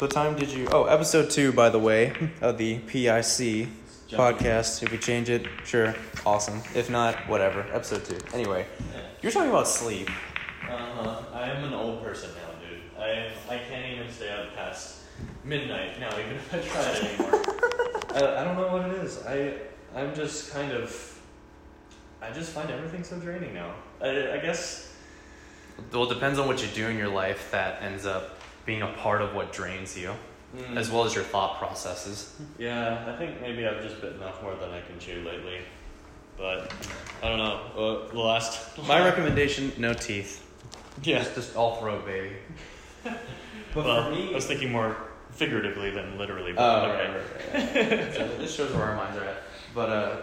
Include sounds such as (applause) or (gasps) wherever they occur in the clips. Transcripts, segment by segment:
What time did you? Oh, episode two, by the way, of the PIC podcast. If we change it, sure, awesome. If not, whatever. Episode two. Anyway, you're talking about sleep. Uh huh. I am an old person now, dude. I I can't even stay up past midnight now, even if I try it anymore. (laughs) I, I don't know what it is. I I'm just kind of. I just find everything so draining now. I, I guess. Well, it depends on what you do in your life that ends up being a part of what drains you, mm, as well as your thought processes. Yeah, I think maybe I've just bitten off more than I can chew lately. But I don't know. Uh, the last. (laughs) My recommendation: no teeth. (laughs) Yeah. Just, just all throat, baby. (laughs) But well, for me, I was thinking more figuratively than literally. But Oh, okay. right, right, right, right. so this shows where our minds are at. But uh,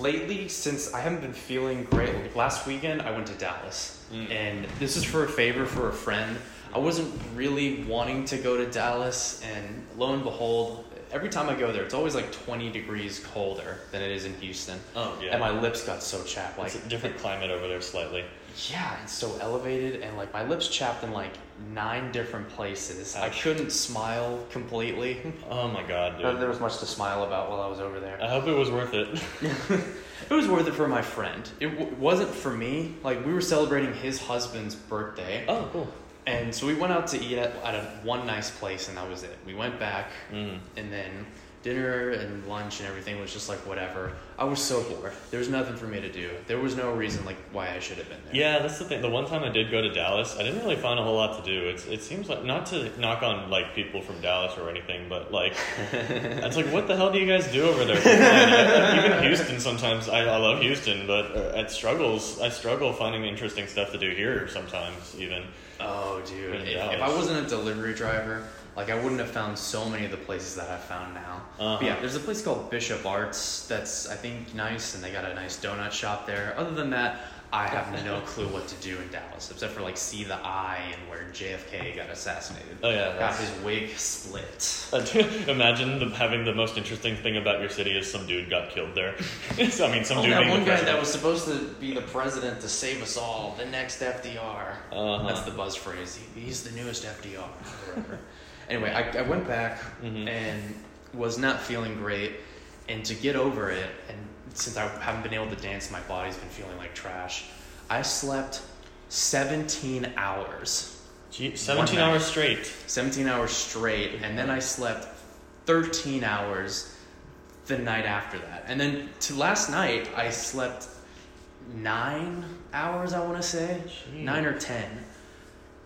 lately, since I haven't been feeling great, like last weekend I went to Dallas, Mm. and this is for a favor for a friend. I wasn't really wanting to go to Dallas, and lo and behold, every time I go there, it's always like 20 degrees colder than it is in Houston. Oh yeah. And my lips got so chapped. Like, it's a different climate over there slightly. yeah, it's so elevated, and like my lips chapped in like nine different places. I couldn't smile completely. Oh my god, dude. there was much to smile about while I was over there. I hope it was worth it. (laughs) (laughs) it was worth it for my friend. It w- wasn't for me. Like we were celebrating his husband's birthday, oh, cool. And so we went out to eat at, at a, one nice place, and that was it. We went back, Mm. and then dinner and lunch and everything was just like whatever. I was so bored. There was nothing for me to do. There was no reason like why I should have been there. Yeah, that's the thing. The one time I did go to Dallas, I didn't really find a whole lot to do. It's it seems like not to knock on like people from Dallas or anything, but like (laughs) it's like what the hell do you guys do over there? I- Even Houston sometimes. I, I love Houston, but uh, at struggles, I struggle finding interesting stuff to do here sometimes. Even Oh, dude. If, if I wasn't a delivery driver, like I wouldn't have found so many of the places that I've found now. Uh-huh. But yeah, there's a place called Bishop Arts that's I think nice, and they got a nice donut shop there. Other than that, I have no (laughs) clue what to do in Dallas, except for like see the eye and where JFK got assassinated. Oh, yeah, got his wig split. (laughs) imagine the, having the most interesting thing about your city is some dude got killed there. (laughs) So, I mean, some Oh, dude that one the guy president. that was supposed to be the president to save us all, the next FDR. Uh-huh. That's the buzz phrase. He- He's the newest FDR. Anyway, I, I went back Mhm. and was not feeling great. And to get over it, and since I haven't been able to dance, my body's been feeling like trash. I slept 17 hours. Gee, 17 One night. hours straight. 17 hours straight, and then I slept 13 hours the night after that. And then to last night, I slept nine hours, I want to say, Jeez. nine or 10.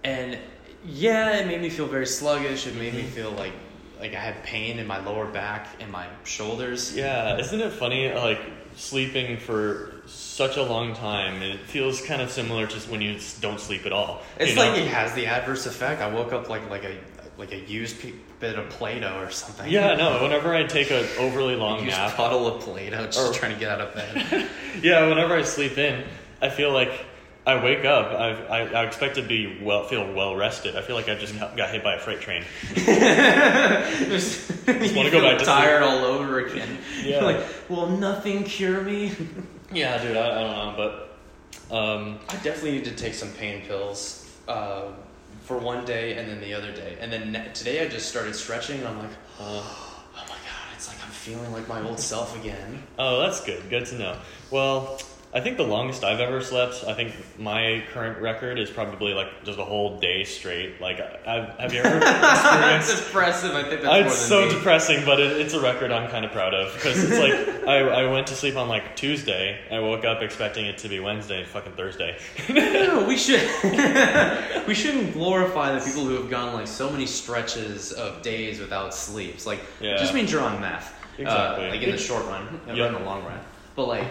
And yeah, it made me feel very sluggish. It made me Mhm. feel like like I had pain in my lower back and my shoulders. Yeah, isn't it funny? Like sleeping for such a long time, it feels kind of similar to when you don't sleep at all. It's you know? like it has the adverse effect. I woke up like like a like a used pe- bit of Play-Doh or something. yeah, no. Whenever I take an overly long used nap, puddle of Play-Doh just Or- trying to get out of bed. (laughs) yeah, whenever I sleep in, I feel like I wake up. I I, I expect to be well, feel well rested. I feel like I just got got hit by a freight train. (laughs) (laughs) just wanna go back to tired all over again. Yeah. like, will nothing cure me? (laughs) Yeah, dude. I, I don't know, but um, I definitely need to take some pain pills uh, for one day and then the other day. And then ne- today I just started stretching and I'm like, uh, oh my god, it's like I'm feeling like my old self again. Oh, that's good. Good to know. Well, I think the longest I've ever slept, I think my current record is probably like just a whole day straight. Like, I've, have you ever (laughs) That's experienced? impressive. I think that's more it's so me. depressing, but it, it's a record I'm kind of proud of because it's like (laughs) I, I went to sleep on like Tuesday. I woke up expecting it to be Wednesday, fucking Thursday. No, we should (laughs) we shouldn't glorify the people who have gone like so many stretches of days without sleeps. Like Yeah. it just means you're on meth. Exactly. Uh, like in the short run, Yep. in the long run. But like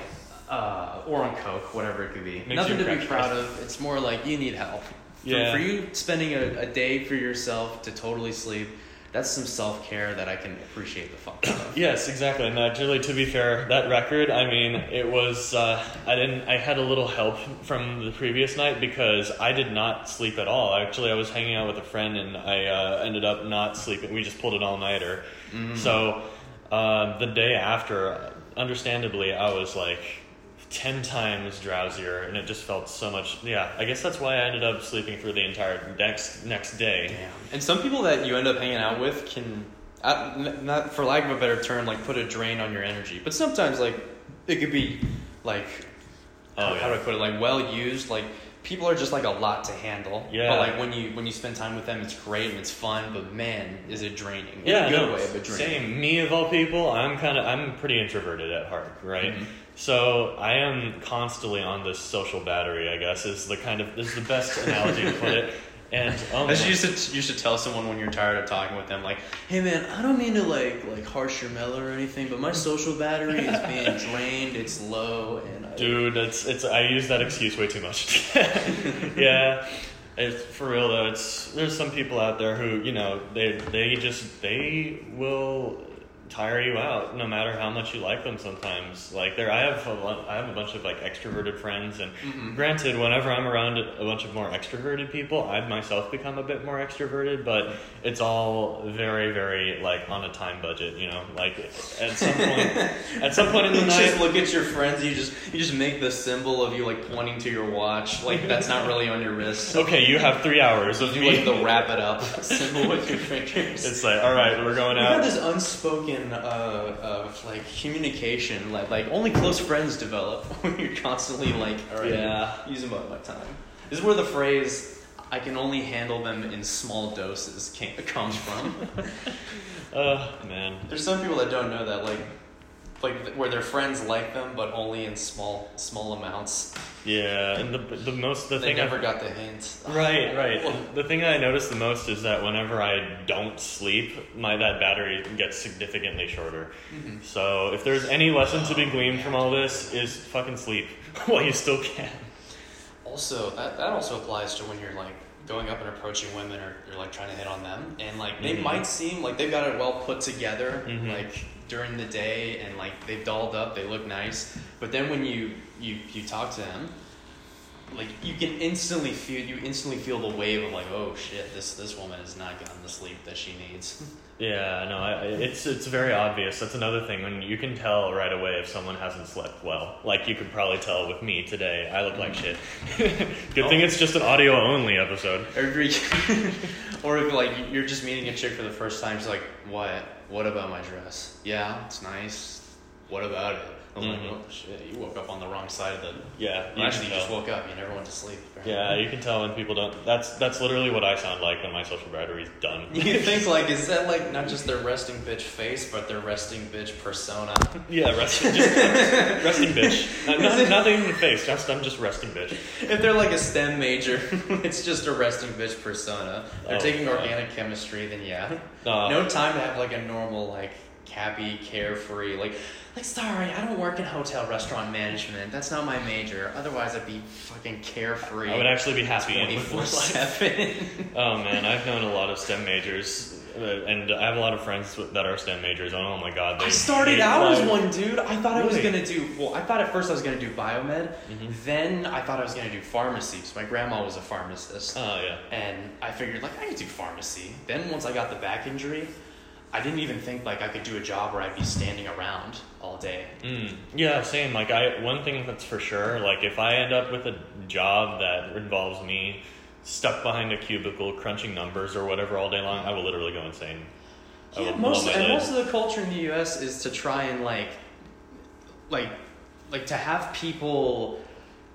uh, or on coke, whatever it could be. Makes Nothing to be proud of. It's more like you need help. For- Yeah. For, you spending a, a day for yourself to totally sleep, that's some self care that I can appreciate the fuck out of. Yes, exactly. And actually, to be fair, that record, I mean, it was, uh, I didn't, I had a little help from the previous night because I did not sleep at all. Actually, I was hanging out with a friend and I uh, ended up not sleeping. We just pulled it all nighter. So uh, the day after, understandably, I was like ten times drowsier, and it just felt so much. Yeah, I guess that's why I ended up sleeping through the entire next next day. Damn. And some people that you end up hanging out with can, uh, not for lack of a better term, like put a drain on your energy. But sometimes, like, it could be like, Oh, how, yeah. how do I put it? Like well used. Like people are just like a lot to handle. Yeah. But like when you when you spend time with them, it's great and it's fun. But man, is it draining? In Yeah, a good no, way, but draining. same. Me of all people, I'm kind of I'm pretty introverted at heart, right? Mhm. So I am constantly on this social battery. I guess is the kind of is the best analogy to put it. And oh That's you should you should tell someone when you're tired of talking with them, like, hey man, I don't mean to like like harsh your mellow or anything, but my social battery is being (laughs) drained. It's low, and I, Dude, it's it's I use that excuse way too much. (laughs) yeah. It's for real though. It's there's some people out there who, you know, they they just they will tire you out no matter how much you like them sometimes. Like there I have a lot, I have a bunch of like extroverted friends and Mhm. granted whenever I'm around a bunch of more extroverted people, I've myself become a bit more extroverted, but it's all very very like on a time budget, you know. Like at some point (laughs) at some point in the you night just look at your friends. You just you just make the symbol of you like pointing to your watch. Like that's not really on your wrist. (laughs) Okay, you have three hours of You me. like the wrap it up (laughs) symbol with your fingers. It's like, all right, we're going We have out. this unspoken uh, of like communication, like like only close friends develop (laughs) when you're constantly like, all right, Yeah. using my, my time. This is where the phrase "I can only handle them in small doses" came, comes from. (laughs) Uh, man. There's some people that don't know that, like, like where their friends like them, but only in small small amounts. Yeah, and the the most the they thing never I, got the hint. right right the thing I notice the most is that whenever I don't sleep, my that battery gets significantly shorter. Mhm. So if there's any lesson to be gleaned from all this, is fucking sleep (laughs) while you still can. Also, that, that also applies to when you're like going up and approaching women or you're like trying to hit on them, and like they Mhm. might seem like they've got it well put together, Mhm. like during the day, and like they've dolled up, they look nice. But then when you you you talk to them, like you can instantly feel you instantly feel the wave of like, oh shit, this this woman has not gotten the sleep that she needs. (laughs) Yeah, no, I, it's it's very obvious. That's another thing when you can tell right away if someone hasn't slept well. Like you could probably tell with me today. I look like shit. (laughs) Good thing Oh. it's just an audio only episode. Or if you're- or if like you're just meeting a chick for the first time, she's like, "What? What about my dress? Yeah, it's nice. What about it?" I'm Mhm. like, "Oh shit, you woke up on the wrong side of the." Yeah, actually, you can just woke up. You never went to sleep. Yeah, you can tell when people don't. That's that's literally what I sound like when my social battery's done. (laughs) You think (laughs) like is that like not just their resting bitch face, but their resting bitch persona? (laughs) yeah, resting, just resting bitch. Not, not, not even the face. Just I'm just resting bitch. If they're like a STEM major, it's just a resting bitch persona. They're Oh, taking God. organic chemistry, then yeah. Uh, no time to have like a normal like happy carefree like like sorry i don't work in hotel restaurant management. That's not my major. Otherwise i'd be fucking carefree. I would actually be happy in with my 24 life. 7 (laughs) Oh man, I've known a lot of STEM majors, uh, and I have a lot of friends that are STEM majors. And oh my god, they i started out as one dude. I thought i was gonna do well i thought at first i was gonna do biomed. Mhm. then i thought i was gonna do pharmacy because my grandma was a pharmacist. Oh yeah. and i figured like i could do pharmacy. Then once i got the back injury i didn't even think like i could do a job where i'd be standing around all day Mm. Yeah, same. Like I, one thing that's for sure. Like if I end up with a job that involves me stuck behind a cubicle crunching numbers or whatever all day long, I will literally go insane. Yeah, most and lid. most of the culture in the U.S. is to try and like, like, like to have people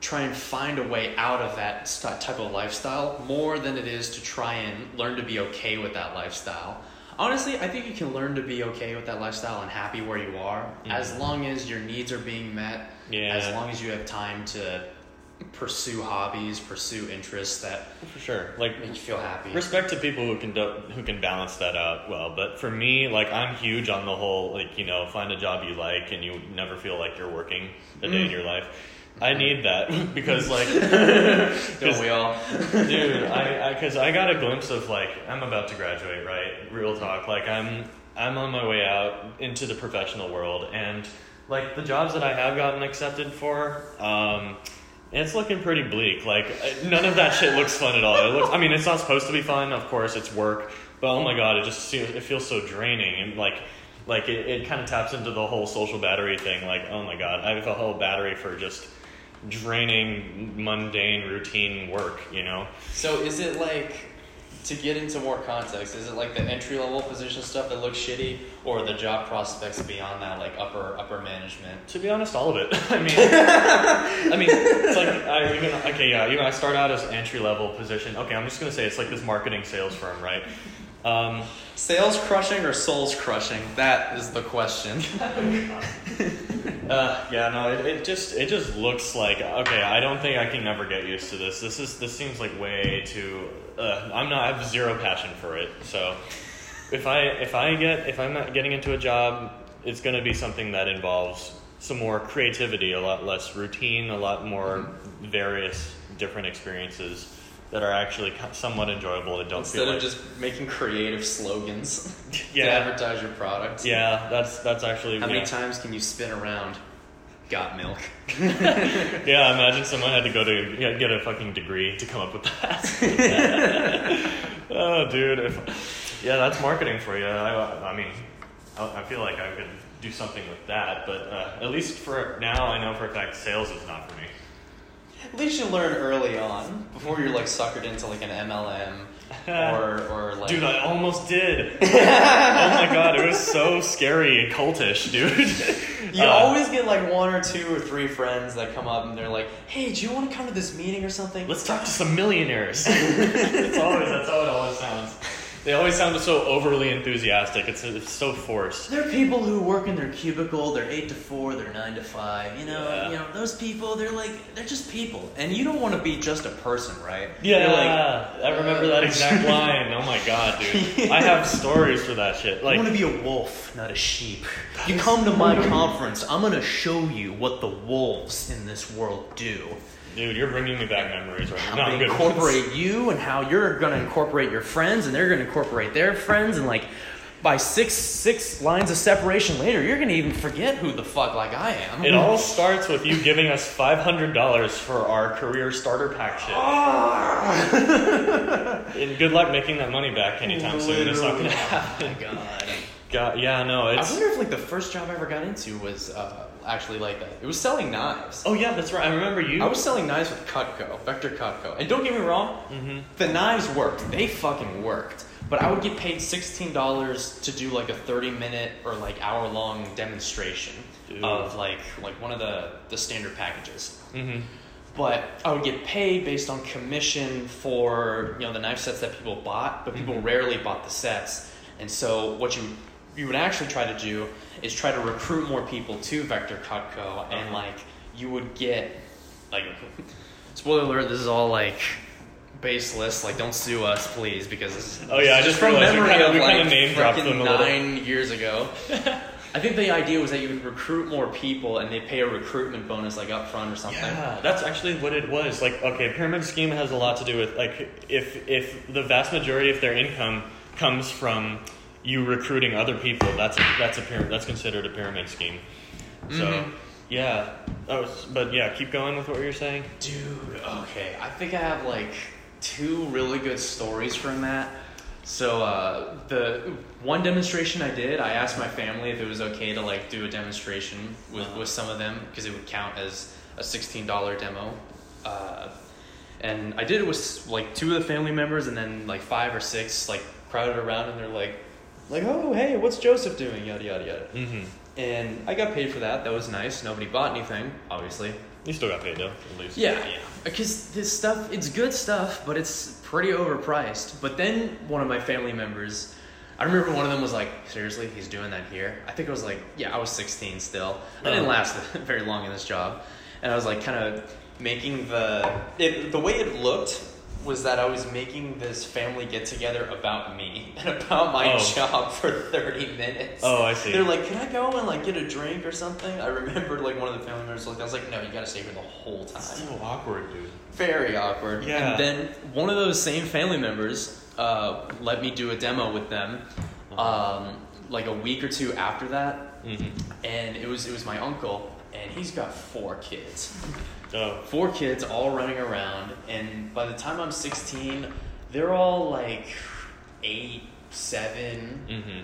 try and find a way out of that type of lifestyle more than it is to try and learn to be okay with that lifestyle. Honestly, I think you can learn to be okay with that lifestyle and happy where you are, as Mhm. long as your needs are being met. Yeah. As long as you have time to pursue hobbies, pursue interests that for sure. Like make you feel happy. respect to people who can do, who can balance that out well. But for me, like I'm huge on the whole like you know find a job you like and you never feel like you're working a day in Mm. your life. I need that (laughs) because like (laughs) Don't we all? (laughs) dude i because I, got a glimpse of like i'm about to graduate right real talk like i'm i'm on my way out into the professional world and like the jobs that i have gotten accepted for um it's looking pretty bleak like none of that shit looks fun at all it looks i mean it's not supposed to be fun of course it's work but oh my god it just feels, it feels so draining and like Like it, it kind of taps into the whole social battery thing. Like, oh my god, I have a whole battery for just draining, mundane, routine work. You know. So is it like to get into more context? Is it like the entry level position stuff that looks shitty, or the job prospects beyond that, like upper upper management? To be honest, all of it. (laughs) I mean, (laughs) I mean, it's like I even okay, yeah. Even I start out as entry level position. Okay, I'm just gonna say it's like this marketing sales firm, right? Um, Sales crushing or souls crushing? That is the question. (laughs) uh, yeah, no, it, it just it just looks like okay. I don't think I can never get used to this. This is this seems like way too. Uh, I'm not. I have zero passion for it. So if I if I get if I'm not getting into a job, it's going to be something that involves some more creativity, a lot less routine, a lot more various different experiences that are actually somewhat enjoyable that don't Instead feel of like, just making creative slogans (laughs) to Yeah. advertise your product. yeah that's that's actually How many times can you spin around? Got milk. (laughs) Yeah, imagine someone had to go to yeah, get a fucking degree to come up with that. (laughs) oh, dude. If, yeah, that's marketing for you. I, I mean, I, I feel like I could do something with that, but uh, at least for now, I know for a fact sales is not for me. At least you learn early on before you're like suckered into like an MLM (laughs) or or like. Dude, I almost did. (laughs) oh my god, it was so scary and cultish, dude. (laughs) You Uh, always get like one or two or three friends that come up and they're like, "Hey, do you want to come to this meeting or something?" Let's talk to some millionaires. it's always that's how it always sounds. They always sound so overly enthusiastic. It's, it's so forced. There are people who work in their cubicle. They're eight to four. They're nine to five. You know, Yeah. you know those people. They're like they're just people, and you don't want to be just a person, right? Yeah, like, I remember that exact (laughs) line. Oh my god, dude! (laughs) I have stories for that shit. I Like, want to be a wolf, not a sheep. You come to my (laughs) conference, I'm gonna show you what the wolves in this world do. Dude, you're bringing me back memories right now. How they incorporate you and how you're gonna incorporate your friends and they're gonna incorporate their friends and like by six six lines of separation later, you're gonna even forget who the fuck like I am. It all starts with you giving us five hundred dollars for our career starter pack shit. And good luck making that money back anytime soon. It's not gonna happen. Oh my god. (laughs) God, yeah, no, I wonder if like the first job I ever got into was uh, actually like that. It was selling knives. Oh yeah, that's right. I remember you. I was selling knives with Cutco, Vector Cutco. And don't get me wrong, hmm the knives worked. They fucking worked. But I would get paid $16 to do like a 30 minute or like hour long demonstration Dude. of like like one of the, the standard packages. hmm But I would get paid based on commission for you know the knife sets that people bought, but people Mhm. rarely bought the sets. And so what you you would actually try to do is try to recruit more people to Vector Cutco, and Uh-huh. like you would get like (laughs) spoiler alert, this is all like baseless. Like don't sue us, please, because this is Oh, yeah, I this is just from realized we memory kinda- of we like name dropped frickin' them a little. nine years ago. (laughs) I think the idea was that you would recruit more people and they pay a recruitment bonus like up front or something. Yeah, that's actually what it was. Like, okay, pyramid scheme has a lot to do with like if if the vast majority of their income comes from you recruiting other people, that's a, that's a pyramid, that's considered a pyramid scheme. So, Mhm. yeah. Oh, but yeah, keep going with what you're saying. Dude, okay. I think I have like two really good stories from that. So uh, the one demonstration I did, I asked my family if it was okay to like do a demonstration with, Uh-huh. with some of them because it would count as a sixteen dollar demo. Uh, and I did it with like two of the family members, and then like five or six like crowded around, and they're like, like, oh hey, what's Joseph doing? Yada yada yada. Mm-hmm. And I got paid for that. That was nice. Nobody bought anything, obviously. You still got paid though, at least. Yeah, yeah. Because this stuff, it's good stuff, but it's pretty overpriced. But then one of my family members, I remember one of them was like, seriously, he's doing that here? I think it was like, yeah, I was 16 still. I didn't Oh. last (laughs) very long in this job. And I was like, kind of making the, it, the way it looked was that I was making this family get together about me (laughs) and about my Oh. job for 30 minutes. Oh, I see. They're like, can I go and like get a drink or something? I remembered like one of the family members like, I was like, no, you gotta stay here the whole time. It's so awkward, dude. Very awkward. Yeah. And then one of those same family members uh, let me do a demo with them, um, like a week or two after that, Mm-hmm. and it was it was my uncle, and he's got four kids, Oh, four kids all running around, and by the time I'm 16, they're all like eight, seven, mm-hmm.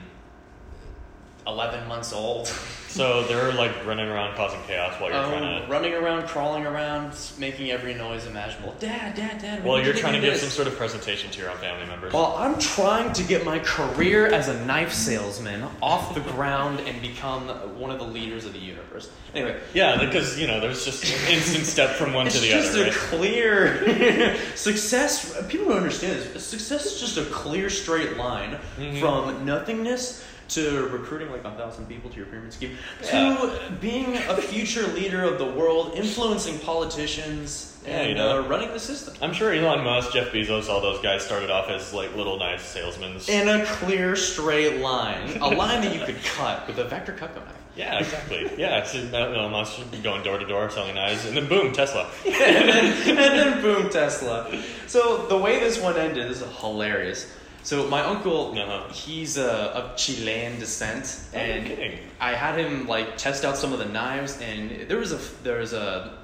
11 months old. (laughs) So they're like running around causing chaos while you're Um, trying to. running around, crawling around, making every noise imaginable. Dad, dad, dad. we Well, you're trying to give this. some sort of presentation to your own family members. Well, I'm trying to get my career as a knife salesman off the ground and become one of the leaders of the universe. Anyway, yeah, because you know, there's just an instant step from one to the other. It's just a Right? clear (laughs) success. People don't understand this. Success is just a clear straight line Mhm. from nothingness to recruiting like a thousand people to your pyramid scheme Yeah. to being a future leader of the world, influencing politicians, Yeah, and you know. uh, running the system. I'm sure Elon Musk, Jeff Bezos, all those guys started off as like little nice salesmen. In a clear straight line, a line that you could cut with a vector Cutco knife. Yeah, exactly. Yeah, so Elon Musk going door to door selling knives, and then boom, Tesla. (laughs) and, then, and then boom, Tesla. So the way this one ended is hilarious. So my uncle, Uh-huh. he's uh, of Chilean descent, Oh, and kidding. I had him like test out some of the knives, and there was a there was a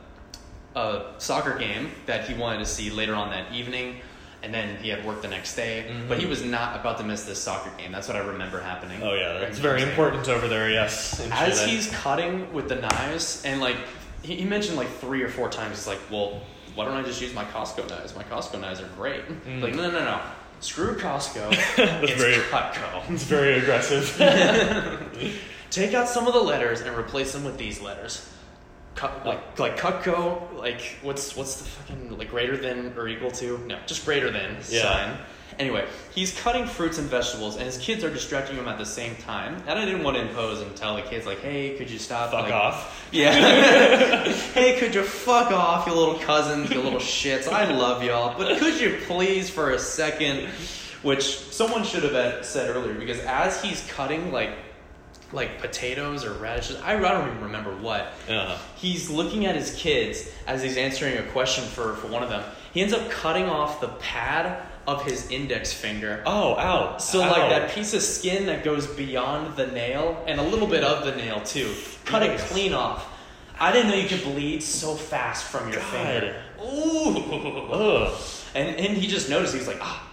a soccer game that he wanted to see later on that evening, and then he had work the next day. Mhm. But he was not about to miss this soccer game. That's what I remember happening. Oh yeah, that's very important over there. Yes. As he's cutting with the knives, and like he, he mentioned like three or four times, he's like, "Well, why don't I just use my Costco knives? My Costco knives are great." Mm. Like, no, no, no, no. Screw Costco. (laughs) That's it's very- Cutco. it's very aggressive. (laughs) Take out some of the letters and replace them with these letters. Cut, like like Cutco, like what's what's the fucking like greater than or equal to? No, just greater than Yeah. sign. Anyway, he's cutting fruits and vegetables, and his kids are distracting him at the same time. And I didn't want to impose and tell the kids like, "Hey, could you stop?" Fuck like, off. Yeah. (laughs) (laughs) hey, could you fuck off, you little cousins, you little shits? I love y'all, but could you please for a second? Which someone should have said earlier, because as he's cutting like like potatoes or radishes, I, I don't even remember what. Yeah. He's looking at his kids as he's answering a question for, for one of them. He ends up cutting off the pad of his index finger. Oh, ow. So Ow. like that piece of skin that goes beyond the nail and a little bit of the nail too. Cut it clean off. I didn't know you could bleed so fast from your God. finger. Ooh. Ugh. And and he just noticed. He was like, ah,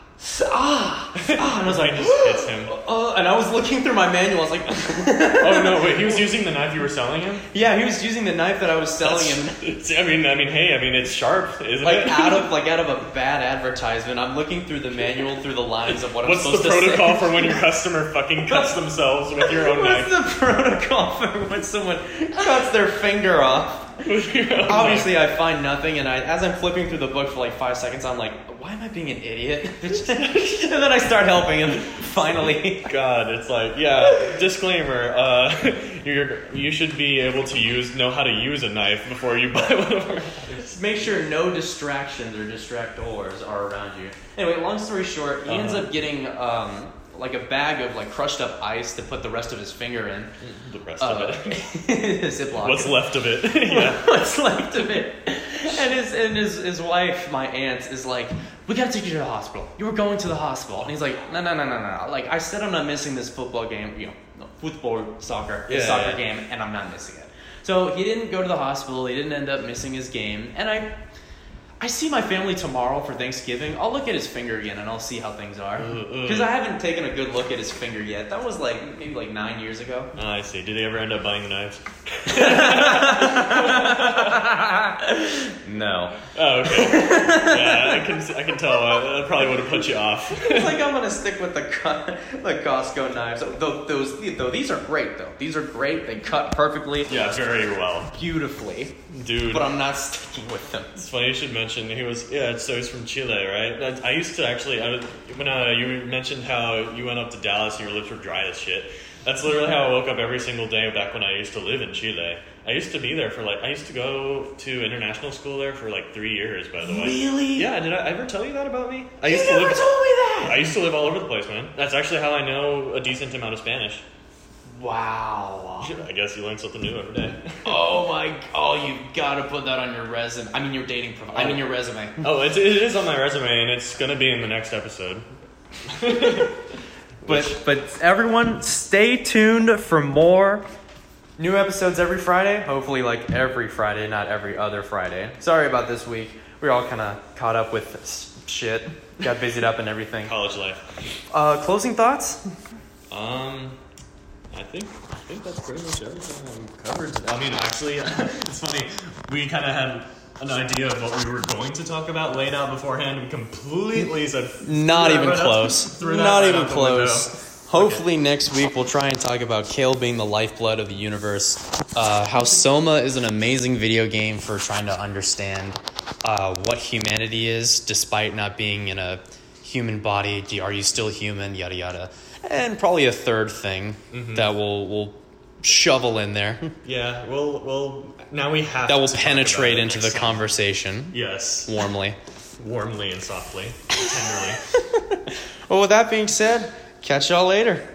ah, ah. And I was like, It (gasps) just hits him. (gasps) Uh, and I was looking through my manual. I was like, (laughs) Oh no! Wait, he was (laughs) using the knife you were selling him. yeah, he was using the knife that I was selling him. (laughs) It's- I mean, I mean, hey, I mean, it's sharp, isn't Like it? out of like out of a bad advertisement, I'm looking through the manual through the lines of what What's I'm the supposed to protocol for when your customer fucking cuts themselves with your own knife? What's knife? the protocol for when someone cuts their finger off? With your own Obviously, I find nothing, and I, as I'm flipping through the book for like five seconds, I'm like, "Why am I being an idiot?" (laughs) and then I start helping him. (laughs) Finally. God, it's like, yeah. Disclaimer: uh, (laughs) you're you should be able to use know how to use a knife before you buy one of our make sure no distractions or distractors are around you. Anyway, long story short, he ends Uh-huh. up getting um, like a bag of like crushed up ice to put the rest of his finger in. The rest Uh, of it. (laughs) Ziploc. What's left of it? (laughs) yeah. What's left of it? And his and his his wife, my aunt, is like, "We gotta take you to the hospital. You were going to the hospital." And he's like, "No, no, no, no, no. Like I said, I'm not missing this football game. You know, football, soccer, this Yeah, soccer yeah. game, and I'm not missing it." So he didn't go to the hospital. He didn't end up missing his game. And I, I see my family tomorrow for Thanksgiving. I'll look at his finger again, and I'll see how things are. Uh, uh. Because I haven't taken a good look at his finger yet. That was like maybe like nine years ago. Oh, I see. Did they ever end up buying the knives? (laughs) Oh, okay. yeah, I can I can tell. Uh, that probably would have put you off. It's like I'm gonna stick with the Co- the Costco knives. Though those though these are great though. These are great. They cut perfectly, yeah, very well, beautifully. dude. But I'm not sticking with them. It's funny you should mention he was yeah. So he's from Chile, right? I used to actually. I was, when uh, you mentioned how you went up to Dallas and your lips were dry as shit. That's literally how I woke up every single day back when I used to live in Chile. I used to be there for like I used to go to international school there for like three years. By the way, Really? Yeah. Did I ever tell you that about me? I You used to never live. told me that. I used to live all over the place, man. That's actually how I know a decent amount of Spanish. Wow. I guess you learn something new every day. (laughs) Oh my. Oh, you've gotta put that on your resume. I mean your dating profile. I mean your resume. (laughs) Oh, it's, it is on my resume, and it's gonna be in the next episode. (laughs) But but everyone, stay tuned for more new episodes every Friday. Hopefully, like every Friday, not every other Friday. Sorry about this week. We are all kind of caught up with shit. Got busied up and everything. College life. Uh, closing thoughts? Um, I think I think that's pretty much everything we covered. Today. I mean, actually, (laughs) it's funny. We kind of had an idea of what we were going to talk about laid out beforehand. We completely said Not even close. (laughs) threw Not right even out the window. close. Hopefully next week we'll try and talk about Kale being the lifeblood of the universe. Uh, how Soma is an amazing video game for trying to understand uh, what humanity is, despite not being in a human body. Are you still human? Yada yada. And probably a third thing Mm-hmm. that we'll we'll shovel in there (laughs) Yeah, we'll we'll now we have that will penetrate into the time. conversation Yes, warmly. warmly and softly, (laughs) tenderly. Well, with that being said, catch y'all later.